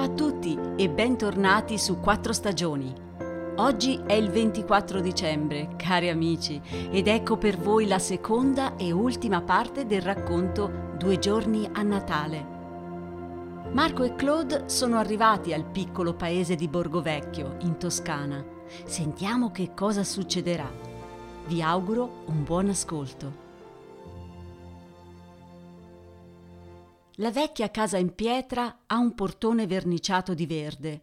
Ciao a tutti e bentornati su Quattro Stagioni. Oggi è il 24 dicembre, cari amici, ed ecco per voi la seconda e ultima parte del racconto Due giorni a Natale. Marco e Claude sono arrivati al piccolo paese di Borgovecchio, in Toscana. Sentiamo che cosa succederà. Vi auguro un buon ascolto. La vecchia casa in pietra ha un portone verniciato di verde.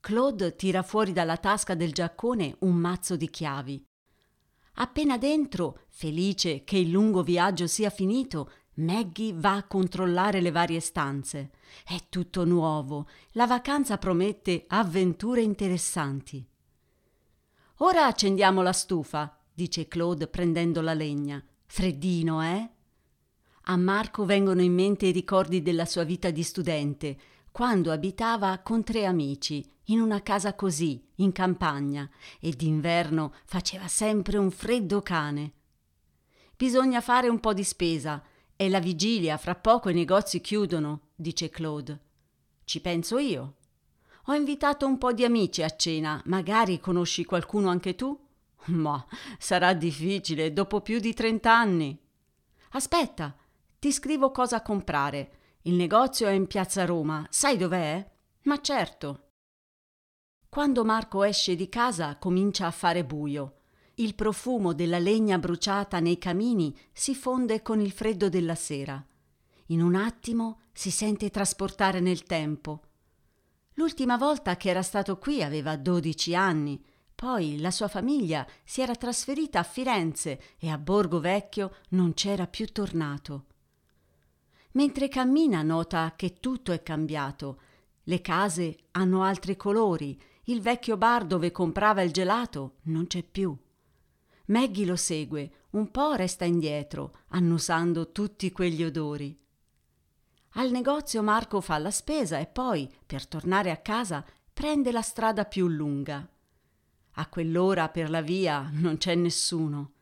Claude tira fuori dalla tasca del giaccone un mazzo di chiavi. Appena dentro, felice che il lungo viaggio sia finito, Maggie va a controllare le varie stanze. È tutto nuovo, la vacanza promette avventure interessanti. Ora accendiamo la stufa, dice Claude prendendo la legna. Freddino, eh? A Marco vengono in mente i ricordi della sua vita di studente, quando abitava con tre amici, in una casa così, in campagna, e d'inverno faceva sempre un freddo cane. Bisogna fare un po' di spesa. È la vigilia, fra poco i negozi chiudono, dice Claude. Ci penso io. Ho invitato un po' di amici a cena, magari conosci qualcuno anche tu? Ma sarà difficile dopo più di trent'anni. Aspetta, ti scrivo cosa comprare. Il negozio è in piazza Roma. Sai dov'è? Ma certo. Quando Marco esce di casa comincia a fare buio. Il profumo della legna bruciata nei camini si fonde con il freddo della sera. In un attimo si sente trasportare nel tempo. L'ultima volta che era stato qui aveva dodici anni. Poi la sua famiglia si era trasferita a Firenze e a Borgo Vecchio non c'era più tornato. Mentre cammina nota che tutto è cambiato. Le case hanno altri colori, il vecchio bar dove comprava il gelato non c'è più. Maggie lo segue, un po' resta indietro, annusando tutti quegli odori. Al negozio Marco fa la spesa e poi, per tornare a casa, prende la strada più lunga. A quell'ora per la via non c'è nessuno.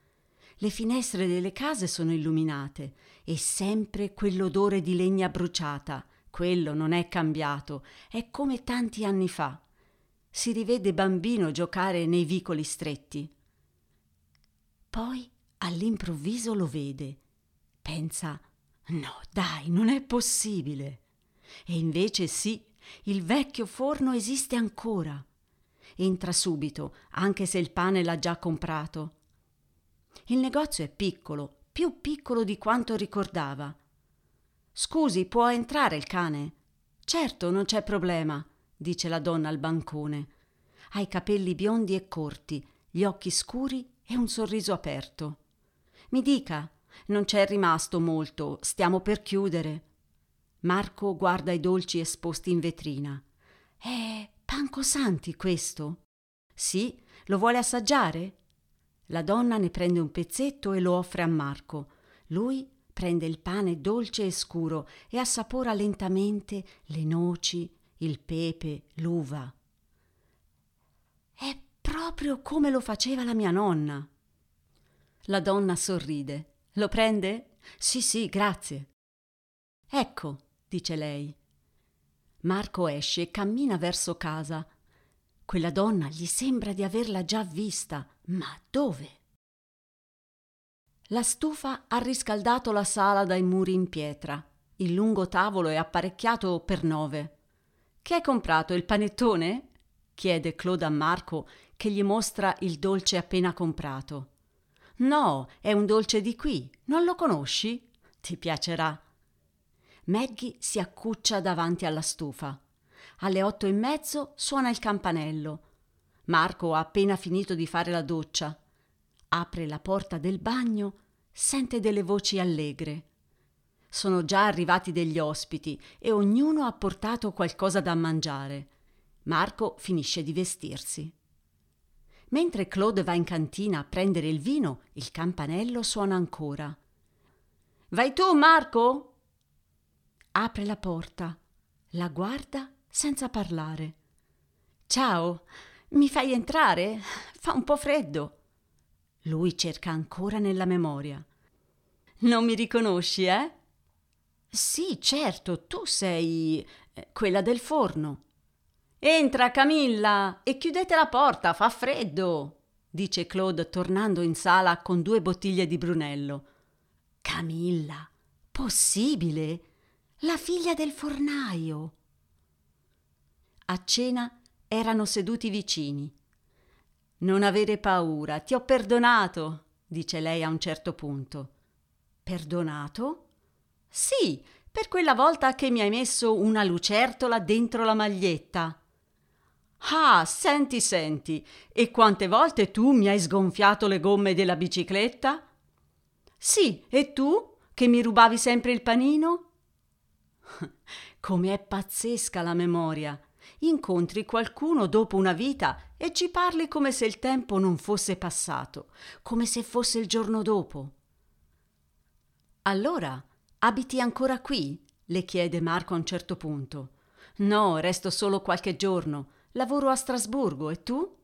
Le finestre delle case sono illuminate e sempre quell'odore di legna bruciata. Quello non è cambiato, è come tanti anni fa. Si rivede bambino giocare nei vicoli stretti. Poi all'improvviso lo vede. Pensa: No, dai, non è possibile. E invece sì, il vecchio forno esiste ancora. Entra subito, anche se il pane l'ha già comprato. Il negozio è piccolo, più piccolo di quanto ricordava. Scusi, può entrare il cane? Certo, non c'è problema, dice la donna al bancone. Ha i capelli biondi e corti, gli occhi scuri e un sorriso aperto. Mi dica, non c'è rimasto molto, stiamo per chiudere. Marco guarda i dolci esposti in vetrina. È panco santi questo? Sì, lo vuole assaggiare? La donna ne prende un pezzetto e lo offre a Marco. Lui prende il pane dolce e scuro e assapora lentamente le noci, il pepe, l'uva. È proprio come lo faceva la mia nonna. La donna sorride. Lo prende? Sì, sì, grazie. Ecco, dice lei. Marco esce e cammina verso casa. Quella donna gli sembra di averla già vista, ma dove? La stufa ha riscaldato la sala dai muri in pietra. Il lungo tavolo è apparecchiato per nove. Che hai comprato, il panettone? chiede Claude a Marco, che gli mostra il dolce appena comprato. No, è un dolce di qui. Non lo conosci? Ti piacerà. Maggie si accuccia davanti alla stufa. Alle otto e mezzo suona il campanello. Marco ha appena finito di fare la doccia. Apre la porta del bagno, sente delle voci allegre. Sono già arrivati degli ospiti e ognuno ha portato qualcosa da mangiare. Marco finisce di vestirsi. Mentre Claude va in cantina a prendere il vino, il campanello suona ancora. Vai tu, Marco? Apre la porta, la guarda senza parlare. Ciao, mi fai entrare? Fa un po' freddo. Lui cerca ancora nella memoria. Non mi riconosci, eh? Sì, certo, tu sei eh, quella del forno. Entra, Camilla, e chiudete la porta, fa freddo, dice Claude tornando in sala con due bottiglie di Brunello. Camilla, possibile? La figlia del fornaio. A cena erano seduti vicini. Non avere paura, ti ho perdonato, dice lei a un certo punto. Perdonato? Sì, per quella volta che mi hai messo una lucertola dentro la maglietta. Ah, senti, senti, e quante volte tu mi hai sgonfiato le gomme della bicicletta? Sì, e tu, che mi rubavi sempre il panino? Come pazzesca la memoria. Incontri qualcuno dopo una vita e ci parli come se il tempo non fosse passato, come se fosse il giorno dopo. Allora, abiti ancora qui? le chiede Marco a un certo punto. No, resto solo qualche giorno. Lavoro a Strasburgo e tu?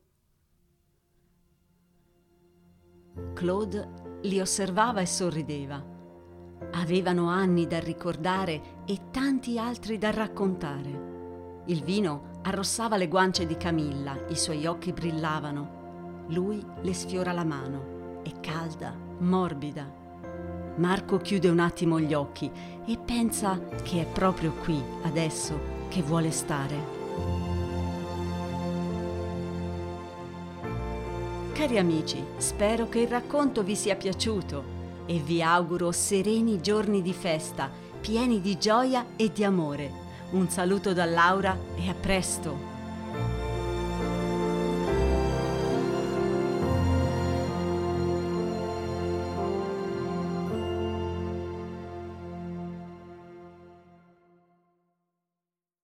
Claude li osservava e sorrideva. Avevano anni da ricordare e tanti altri da raccontare. Il vino arrossava le guance di Camilla, i suoi occhi brillavano. Lui le sfiora la mano. È calda, morbida. Marco chiude un attimo gli occhi e pensa che è proprio qui, adesso, che vuole stare. Cari amici, spero che il racconto vi sia piaciuto e vi auguro sereni giorni di festa, pieni di gioia e di amore. Un saluto da Laura e a presto!